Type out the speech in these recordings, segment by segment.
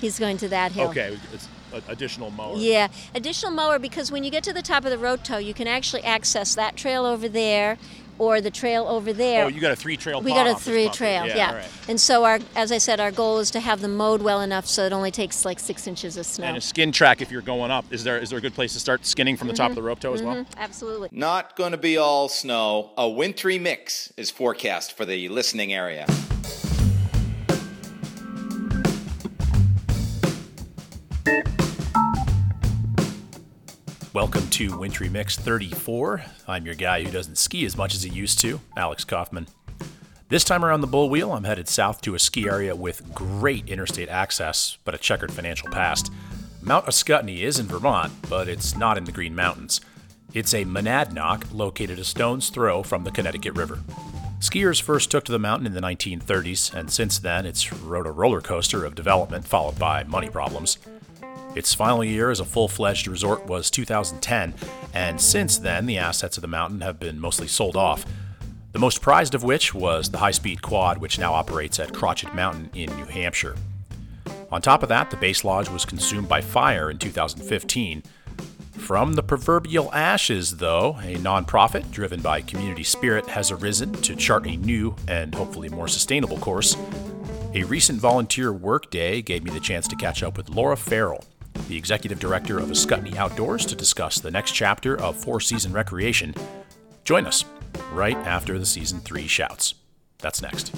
He's going to that hill. Okay, it's additional mower. Yeah, additional mower because when you get to the top of the road tow, you can actually access that trail over there or the trail over there. Oh, you got a three trail. we got a three trail, Yeah. yeah. all right. And so our, as I said, our goal is to have them mowed well enough so it only takes like six inches of snow. And a skin track if you're going up. Is there is there a good place to start skinning from the top of the rope tow as well? Mhm, Absolutely. Not going to be all snow. A wintry mix is forecast for the listening area. Welcome to Wintry Mix 34. I'm your guy who doesn't ski as much as he used to, Alex Kaufman. This time around the bull wheel, I'm headed south to a ski area with great interstate access, but a checkered financial past. Mount Ascutney is in Vermont, but it's not in the Green Mountains. It's a monadnock located a stone's throw from the Connecticut River. Skiers first took to the mountain in the 1930s, and since then it's rode a roller coaster of development followed by money problems. Its final year as a full fledged resort was 2010, and since then the assets of the mountain have been mostly sold off. The most prized of which was the high speed quad, which now operates at Crotched Mountain in New Hampshire. On top of that, the base lodge was consumed by fire in 2015. From the proverbial ashes, though, a nonprofit driven by community spirit has arisen to chart a new and hopefully more sustainable course. A recent volunteer workday gave me the chance to catch up with Laura Farrell, the executive director of Ascutney Outdoors, to discuss the next chapter of Four Season Recreation. Join us right after the season three shouts. That's next.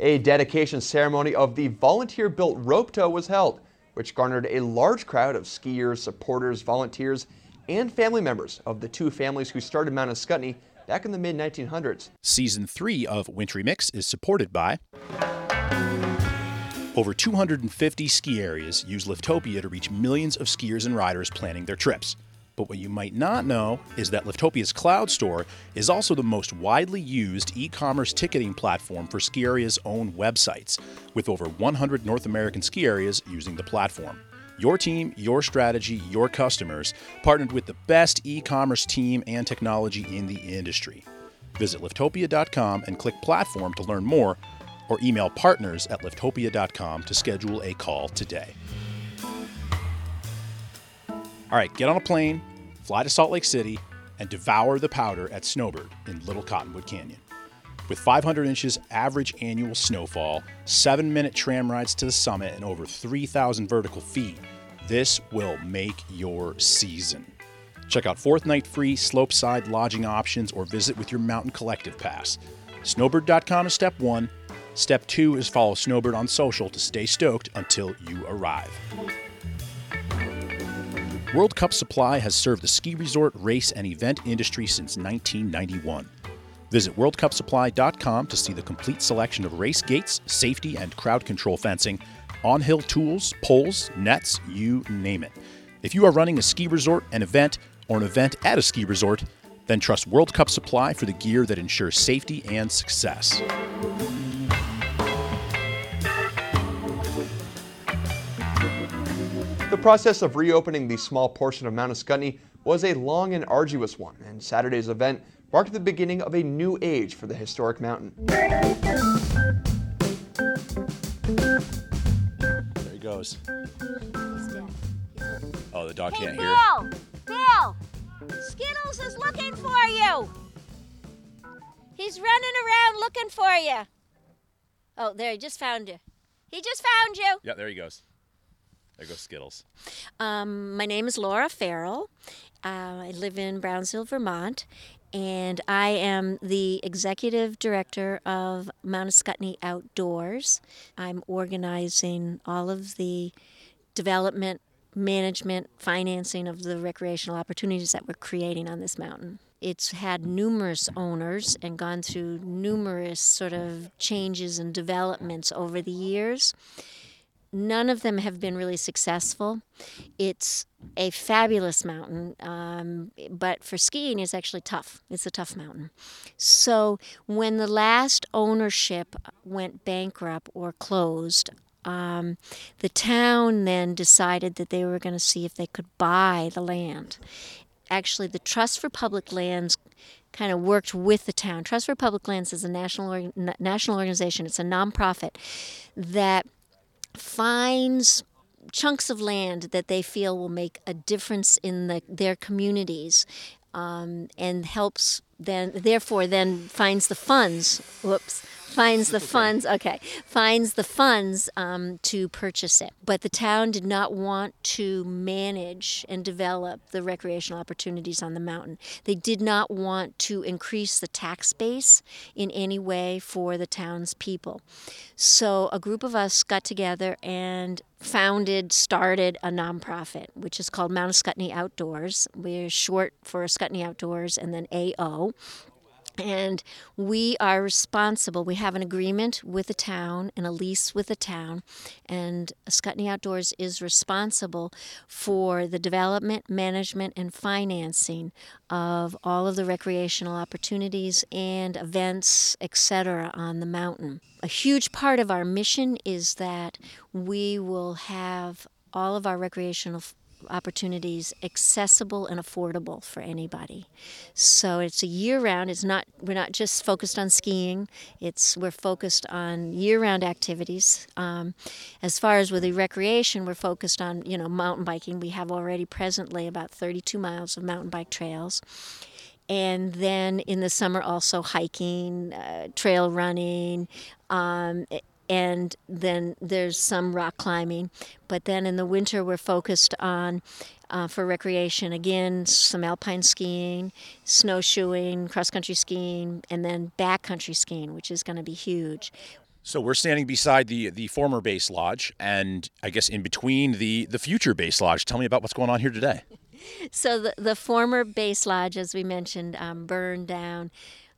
A dedication ceremony of the volunteer built rope tow was held, which garnered a large crowd of skiers, supporters, volunteers, and family members of the two families who started Mount Ascutney back in the mid 1900s. Season 3 of Wintry Mix is supported by over 250 ski areas use Liftopia to reach millions of skiers and riders planning their trips. But what you might not know is that Liftopia's cloud store is also the most widely used e commerce ticketing platform for ski areas' own websites, with over 100 North American ski areas using the platform. Your team, your strategy, your customers, partnered with the best e commerce team and technology in the industry. Visit liftopia.com and click platform to learn more, or email partners at liftopia.com to schedule a call today. All right, get on a plane, fly to Salt Lake City, and devour the powder at Snowbird in Little Cottonwood Canyon. With 500 inches average annual snowfall, seven minute tram rides to the summit, and over 3,000 vertical feet, this will make your season. Check out fourth night free slopeside lodging options or visit with your Mountain Collective Pass. Snowbird.com is step one. Step two is follow Snowbird on social to stay stoked until you arrive. World Cup Supply has served the ski resort, race, and event industry since 1991. Visit worldcupsupply.com to see the complete selection of race gates, safety and crowd control fencing, on hill tools, poles, nets, you name it. If you are running a ski resort, an event, or an event at a ski resort, then trust World Cup Supply for the gear that ensures safety and success. The process of reopening the small portion of Mount Ascutney was a long and arduous one, and Saturday's event marked the beginning of a new age for the historic mountain. There he goes. Oh, the dog Hey, can't hear. Bill! Bill! Skittles is looking for you! He's running around looking for you. Oh, there, he just found you. He just found you. Yeah, there he goes. There goes Skittles. Um, my name is Laura Farrell. Uh, I live in Brownsville, Vermont, and I am the executive director of Mount Ascutney Outdoors. I'm organizing all of the development, management, financing of the recreational opportunities that we're creating on this mountain. It's had numerous owners and gone through numerous sort of changes and developments over the years none of them have been really successful. It's a fabulous mountain, um, but for skiing, it's actually tough. It's a tough mountain. So when the last ownership went bankrupt or closed, um, the town then decided that they were going to see if they could buy the land. Actually, the Trust for Public Lands kind of worked with the town. Trust for Public Lands is a national national organization. It's a nonprofit that finds chunks of land that they feel will make a difference in the, their communities um, and helps then therefore then finds the funds whoops finds the funds okay. Finds the funds um, to purchase it. But the town did not want to manage and develop the recreational opportunities on the mountain. They did not want to increase the tax base in any way for the town's people. So a group of us got together and founded, started a nonprofit, which is called Mount Ascutney Outdoors. We're short for Ascutney Outdoors and then AO and we are responsible. We have an agreement with the town and a lease with the town, and Ascutney Outdoors is responsible for the development, management, and financing of all of the recreational opportunities and events, etc., on the mountain. A huge part of our mission is that we will have all of our recreational opportunities accessible and affordable for anybody. So it's a year round. It's not we're not just focused on skiing. It's we're focused on year round activities. Um, as far as with the recreation, we're focused on you know mountain biking. We have already presently about 32 miles of mountain bike trails. And then in the summer, also hiking, uh, trail running, um, and then there's some rock climbing. But then in the winter, we're focused on, uh, for recreation, again, some alpine skiing, snowshoeing, cross country skiing, and then backcountry skiing, which is going to be huge. So we're standing beside the the former base lodge, and I guess in between the the future base lodge. Tell me about what's going on here today. so the the former base lodge, as we mentioned, um, burned down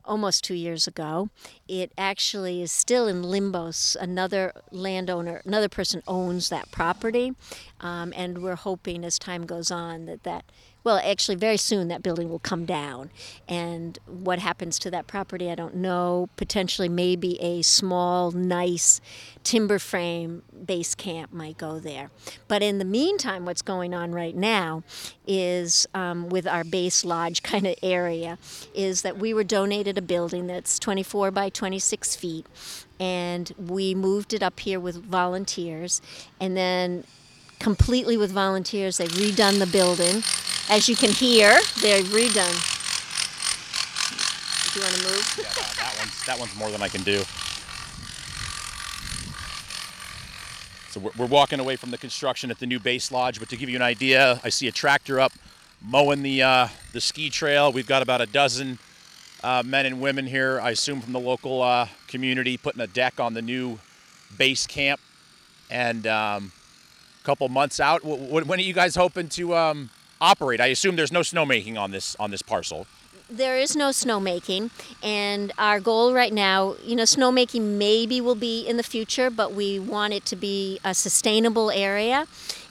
almost two years ago. It actually is still in limbo. Another landowner, another person owns that property, um, and we're hoping as time goes on that that well, actually, very soon that building will come down. And what happens to that property, I don't know. Potentially, maybe a small, nice timber frame base camp might go there. But in the meantime, what's going on right now is um, with our base lodge kind of area, is that we were donated a building that's 24 by 26 feet. And we moved it up here with volunteers. And then completely with volunteers. They've redone the building. As you can hear, they've redone. Do you want to move? yeah, that, that, one's, that one's more than I can do. So we're, we're walking away from the construction at the new base lodge, but to give you an idea, I see a tractor up mowing the uh, the ski trail. We've got about a dozen uh, men and women here, I assume from the local uh, community, putting a deck on the new base camp. And um, a couple months out, when are you guys hoping to um, operate? I assume there's no snowmaking on this on this parcel. There is no snowmaking, and our goal right now, you know, snowmaking maybe will be in the future, but we want it to be a sustainable area.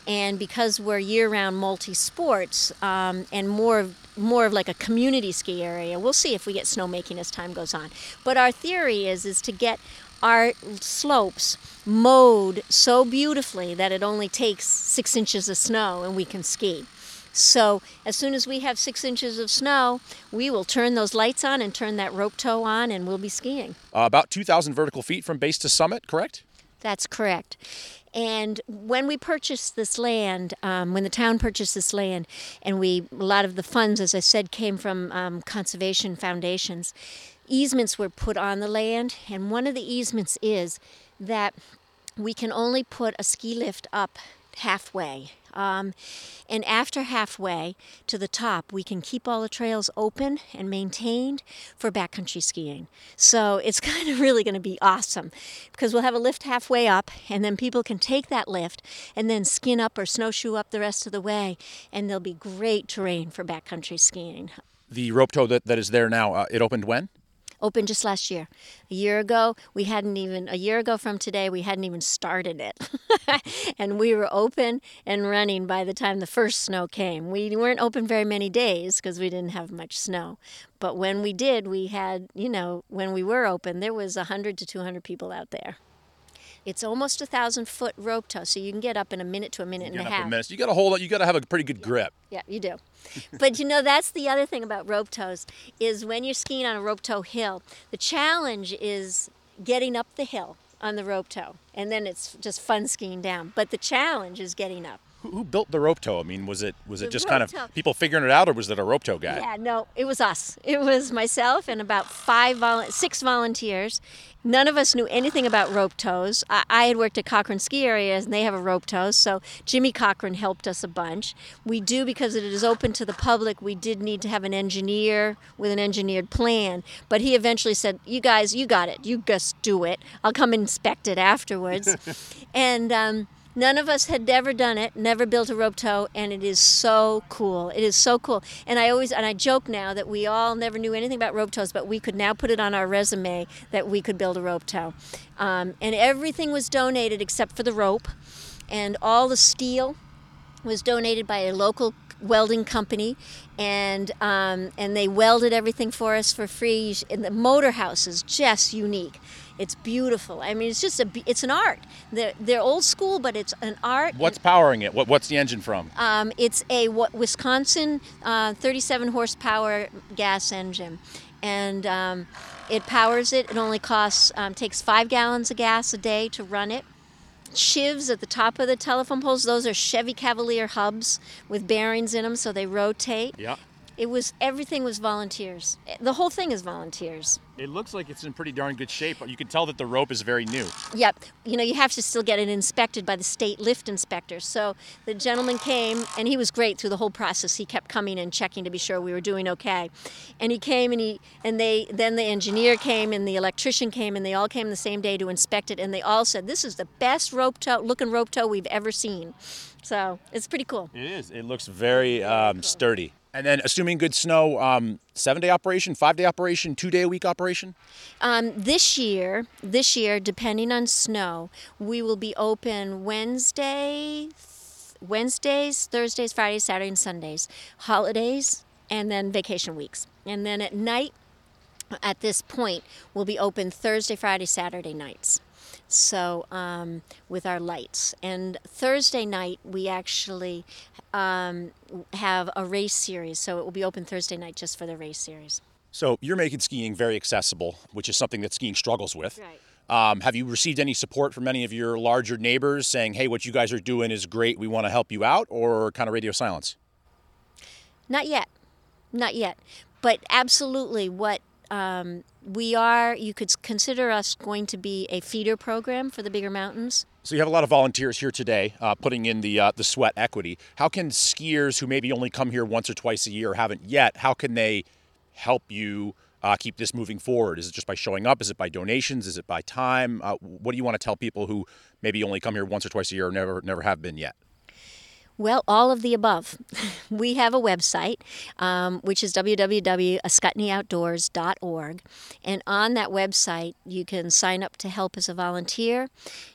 And because we're year-round multi-sports um, and more of more of like a community ski area, we'll see if we get snowmaking as time goes on. But our theory is is to get our slopes mowed so beautifully that it only takes six inches of snow and we can ski. So as soon as we have six inches of snow, we will turn those lights on and turn that rope tow on, and we'll be skiing. Uh, about 2,000 vertical feet from base to summit, correct? That's correct. And when we purchased this land, um, when the town purchased this land, and we a lot of the funds, as I said, came from um, conservation foundations. Easements were put on the land, and one of the easements is that we can only put a ski lift up halfway. Um, and after halfway to the top, we can keep all the trails open and maintained for backcountry skiing. So it's kind of really going to be awesome because we'll have a lift halfway up, and then people can take that lift and then skin up or snowshoe up the rest of the way, and there'll be great terrain for backcountry skiing. The rope tow that, that is there now, uh, it opened when? Opened just last year. A year ago, we hadn't even, a year ago from today, we hadn't even started it. and we were open and running by the time the first snow came. We weren't open very many days because we didn't have much snow. But when we did, we had, you know, when we were open, there was 100 to 200 people out there It's almost a thousand foot rope tow, so you can get up in a minute to a minute and a half. in minutes. You got to hold it. You got to have a pretty good grip. Yeah, you do. but you know, that's the other thing about rope tows is when you're skiing on a rope tow hill, the challenge is getting up the hill on the rope tow. And then it's just fun skiing down. But the challenge is getting up. Who, who built the rope tow? I mean, was it was it The just kind of tow. people figuring it out, or was it a rope tow guy? Yeah, no, it was us. It was myself and about five, vol- six volunteers. None of us knew anything about rope tows. I, I had worked at Cochran Ski Areas, and they have a rope tow, so Jimmy Cochran helped us a bunch. We do because it is open to the public. We did need to have an engineer with an engineered plan, but he eventually said, "You guys, you got it. You just do it. I'll come inspect it afterwards." and um, None of us had ever done it, never built a rope tow, and it is so cool. It is so cool. And I always and I joke now that we all never knew anything about rope tows, but we could now put it on our resume that we could build a rope tow. Um, and everything was donated except for the rope, and all the steel was donated by a local welding company, and um, and they welded everything for us for free. And the motor house is just unique. It's beautiful. I mean, it's just a it's an art. They're they're old school, but it's an art. What's powering it? What what's the engine from? Um, it's a wa- Wisconsin uh, 37 horsepower gas engine, and um, it powers it. It only costs um, takes five gallons of gas a day to run it. Sheaves at the top of the telephone poles; those are Chevy Cavalier hubs with bearings in them, so they rotate. Yeah. It was everything was volunteers. The whole thing is volunteers. It looks like it's in pretty darn good shape. You can tell that the rope is very new. Yep. You know, you have to still get it inspected by the state lift inspector. So the gentleman came, and he was great through the whole process. He kept coming and checking to be sure we were doing okay. And he came, and he and they then the engineer came, and the electrician came, and they all came the same day to inspect it. And they all said, "This is the best rope tow looking rope tow we've ever seen." So it's pretty cool. It is. It looks very um, sturdy. And then, assuming good snow, um, seven day operation, five day operation, two day a week operation. Um, this year, this year, depending on snow, we will be open Wednesday, Wednesdays, Thursdays, Fridays, Saturdays, and Sundays, holidays, and then vacation weeks. And then at night, at this point, we'll be open Thursday, Friday, Saturday nights. So um, with our lights, and Thursday night we actually um, have a race series. So it will be open Thursday night just for the race series. So you're making skiing very accessible, which is something that skiing struggles with. Right. Um, have you received any support from any of your larger neighbors saying, "Hey, what you guys are doing is great. We want to help you out," or kind of radio silence? Not yet, not yet, but absolutely. What um, we are, you could consider us going to be a feeder program for the bigger mountains. So you have a lot of volunteers here today, uh, putting in the uh, the sweat equity. How can skiers who maybe only come here once or twice a year, or haven't yet, how can they help you uh, keep this moving forward? Is it just by showing up? Is it by donations? Is it by time? Uh, what do you want to tell people who maybe only come here once or twice a year, or never never have been yet? Well, all of the above. we have a website, um, which is www.ascutneyoutdoors.org. And on that website, you can sign up to help as a volunteer.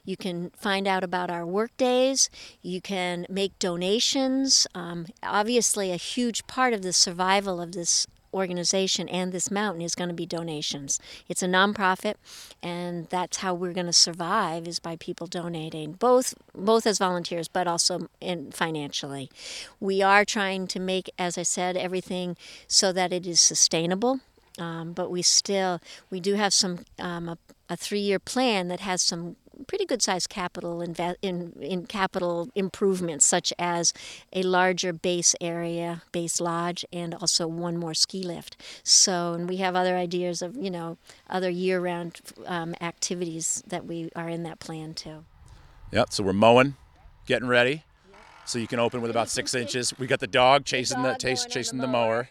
You can find out about our work days. You can make donations. Um, obviously, a huge part of the survival of this organization and this mountain is going to be donations. It's a nonprofit, and that's how we're going to survive is by people donating, both both as volunteers, but also in financially. We are trying to make, as I said, everything so that it is sustainable. Um, but we still we do have some um, a, a three-year plan that has some pretty good sized capital inve- in, in capital improvements such as a larger base area base lodge and also one more ski lift so and we have other ideas of you know other year round um, activities that we are in that plan too Yep. So we're mowing, getting ready, so you can open with about six inches. We got the dog chasing the, dog chase, chasing the the mower.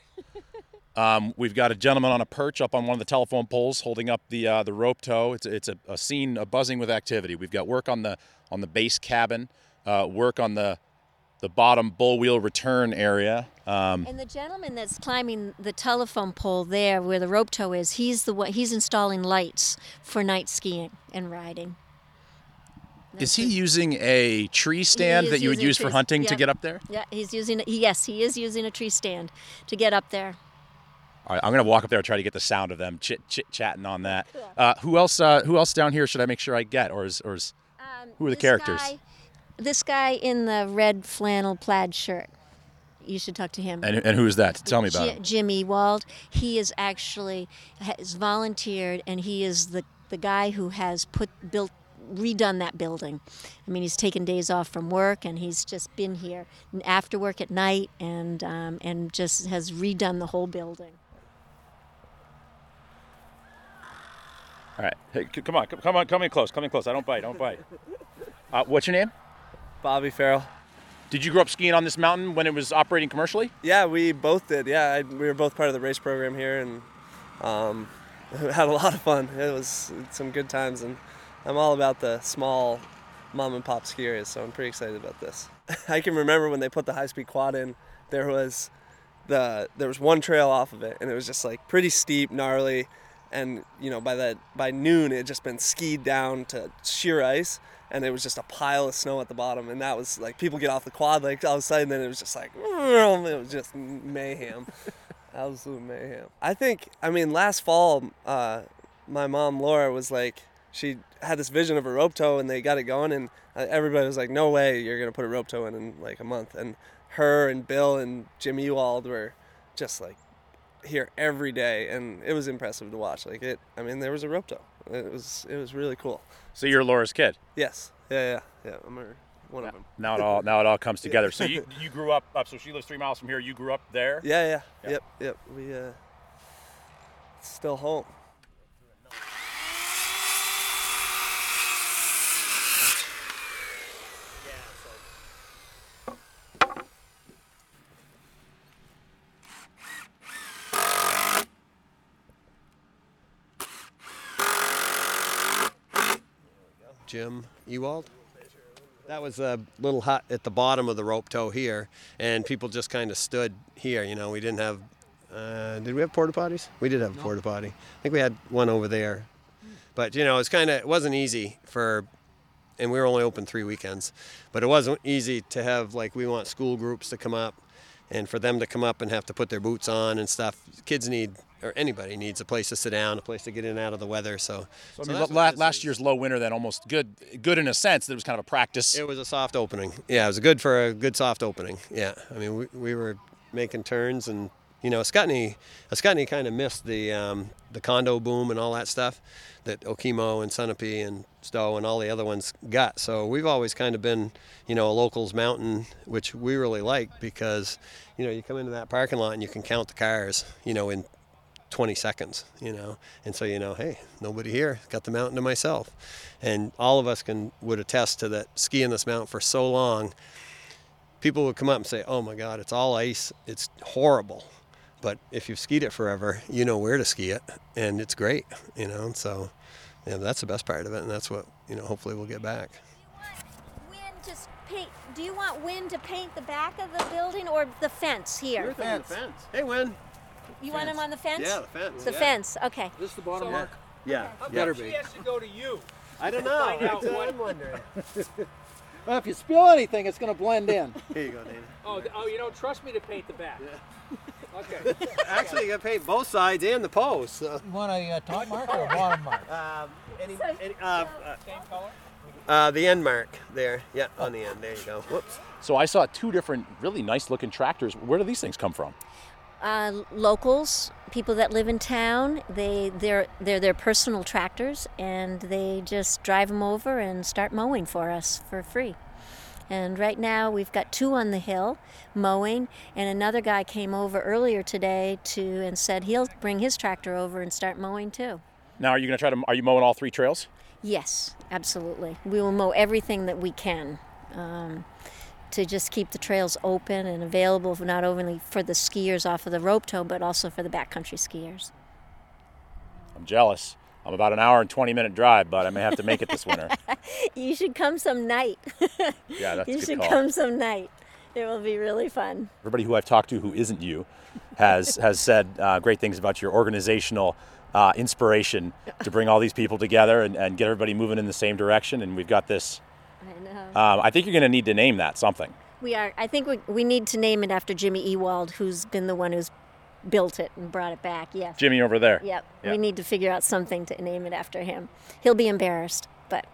Um, we've got a gentleman on a perch up on one of the telephone poles, holding up the uh, the rope tow. It's it's a, a scene a buzzing with activity. We've got work on the on the base cabin, uh, work on the the bottom bull wheel return area. Um, and the gentleman that's climbing the telephone pole there where the rope tow is he's the one he's installing lights for night skiing and riding is he using a tree stand that you would use for hunting to get up there? yeah he's using yes he is using a tree stand to get up there All right, I'm gonna walk up there and try to get the sound of them chit chit chatting on that. Uh, who else? Uh, who else down here should I make sure I get, or is or is Who are the characters? guy- this guy in the red flannel plaid shirt. You should talk to him. And, and who is that? Tell me about Ji- him. Jim Ewald. He is actually has volunteered, and he is the the guy who has put built redone that building. I mean, he's taken days off from work, and he's just been here after work at night, and um, and just has redone the whole building. All right. Hey, c- come on, c- come on, come in close, come in close. I don't bite, don't bite. Uh, what's your name? Bobby Farrell. Did you grow up skiing on this mountain when it was operating commercially? Yeah, we both did. Yeah, I, we were both part of the race program here and um, had a lot of fun. It was some good times, and I'm all about the small mom and pop ski areas, so I'm pretty excited about this. I can remember when they put the high speed quad in, there was the there was one trail off of it, and it was just like pretty steep, gnarly, and you know by that by noon it had just been skied down to sheer ice. And it was just a pile of snow at the bottom, and that was like people get off the quad like all of a sudden, then it was just like it was just mayhem, absolute mayhem. I think I mean last fall, uh, my mom Laura was like she had this vision of a rope tow, and they got it going, and uh, everybody was like, "No way, you're gonna put a rope tow in in like a month." And her and Bill and jimmy Ewald were just like here every day, and it was impressive to watch. Like it, I mean, there was a rope tow. It was it was really cool. So you're Laura's kid. Yes, yeah, yeah, yeah. I'm her, one of them. Now it all now it all comes together. So you you grew up up. So she lives three miles from here. You grew up there. Yeah, yeah, Yeah. yep, yep. We uh, it's still home. Ewald. That was a little hut at the bottom of the rope tow here, and people just kind of stood here. You know, we didn't have. Uh, did we have porta potties? We did have a porta potty. I think we had one over there, but you know, it's kind of it wasn't easy for, and we were only open three weekends, but it wasn't easy to have like we want school groups to come up, and for them to come up and have to put their boots on and stuff. Kids need or anybody needs a place to sit down, a place to get in and out of the weather. So, So, I mean, la- last is. year's low winter then almost good good in a sense that it was kind of a practice. It was a soft opening. Yeah, it was good for a good soft opening. Yeah, I mean we, we were making turns and you know Scottney, Scottney kind of missed the um, the condo boom and all that stuff that Okemo and Sunapee and Stowe and all the other ones got. So we've always kind of been you know a locals mountain, which we really like because you know you come into that parking lot and you can count the cars. You know in 20 seconds, you know, and so you know, hey, nobody here, got the mountain to myself, and all of us can would attest to that. Skiing this mountain for so long, people would come up and say, "Oh my God, it's all ice, it's horrible," but if you've skied it forever, you know where to ski it, and it's great, you know. And so, yeah, that's the best part of it, and that's what you know. Hopefully, we'll get back. Wind just paint. Do you want wind to paint the back of the building or the fence here? Hey, Win. You want him on the fence? Yeah, the fence. The yeah. fence. Okay. This is the bottom mark. Yeah, Better be. She has to go to you. I don't know. That's what what- I'm wondering. Well, if you spill anything, it's going to blend in. Here you go, Dana. oh, oh, you don't trust me to paint the back. Okay. Actually, you got to paint both sides and the post. So. You want a uh, top mark or a bottom mark? Um, any, any, uh, uh, Same color. uh, the end mark there. Yeah, on the end. There you go. Whoops. So I saw two different really nice looking tractors. Where do these things come from? Uh, locals, people that live in town, they they're they're their personal tractors, and they just drive them over and start mowing for us for free. And right now we've got two on the hill mowing, and another guy came over earlier today to and said he'll bring his tractor over and start mowing too. Now, are you going to try to? Are you mowing all three trails? Yes, absolutely. We will mow everything that we can um, to just keep the trails open and available for not only for the skiers off of the rope tow, but also for the backcountry skiers. I'm jealous. I'm about an hour and 20 minute drive, but I may have to make it this winter. You should come some night. Yeah, that's a you should call. come some night. It will be really fun. Everybody who I've talked to who isn't you has has said uh, great things about your organizational uh, inspiration to bring all these people together and, and get everybody moving in the same direction. And we've got this. I know. Um, I think you're going to need to name that something. We are. I think we, we need to name it after Jimmy Ewald, who's been the one who's built it and brought it back. Yeah. Jimmy over there. Yep. Yeah. We need to figure out something to name it after him. He'll be embarrassed, but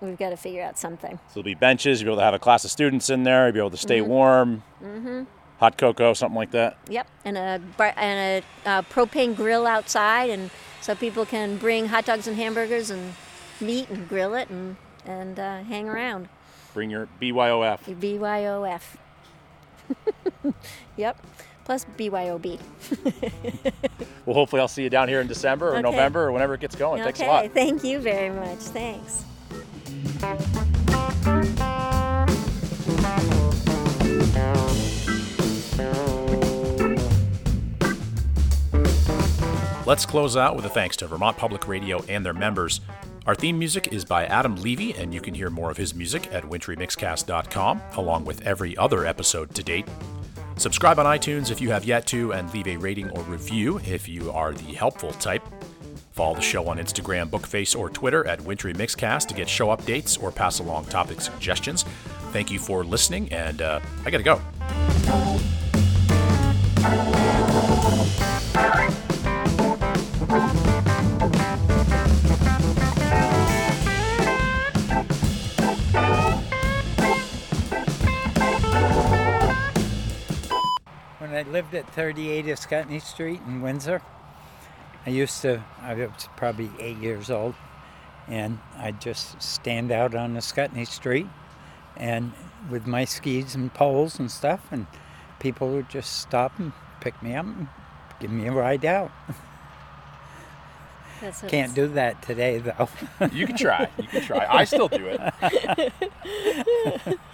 we've got to figure out something. So there'll be benches. You'll be able to have a class of students in there. You'll be able to stay warm. Mm-hmm. Hot cocoa, something like that. Yep, and a bar- and a uh, propane grill outside, and so people can bring hot dogs and hamburgers and meat and grill it and and uh, hang around. Bring your BYOF. Your BYOF. yep, plus BYOB. Well, hopefully I'll see you down here in December or Okay. November or whenever it gets going. Thanks a lot. thank you very much. Thanks. Let's close out with a thanks to Vermont Public Radio and their members. Our theme music is by Adam Levy, and you can hear more of his music at wintrymixcast.com, along with every other episode to date. Subscribe on iTunes if you have yet to, and leave a rating or review if you are the helpful type. Follow the show on Instagram, Bookface, or Twitter at Wintry Mixcast to get show updates or pass along topic suggestions. Thank you for listening, and uh, I gotta go. Lived at 38 Ascutney Street in Windsor, I used to, I was probably eight years old, and I'd just stand out on Ascutney Street and with my skis and poles and stuff, and people would just stop and pick me up and give me a ride out. That's Can't do that today, though. You can try. You can try. I still do it.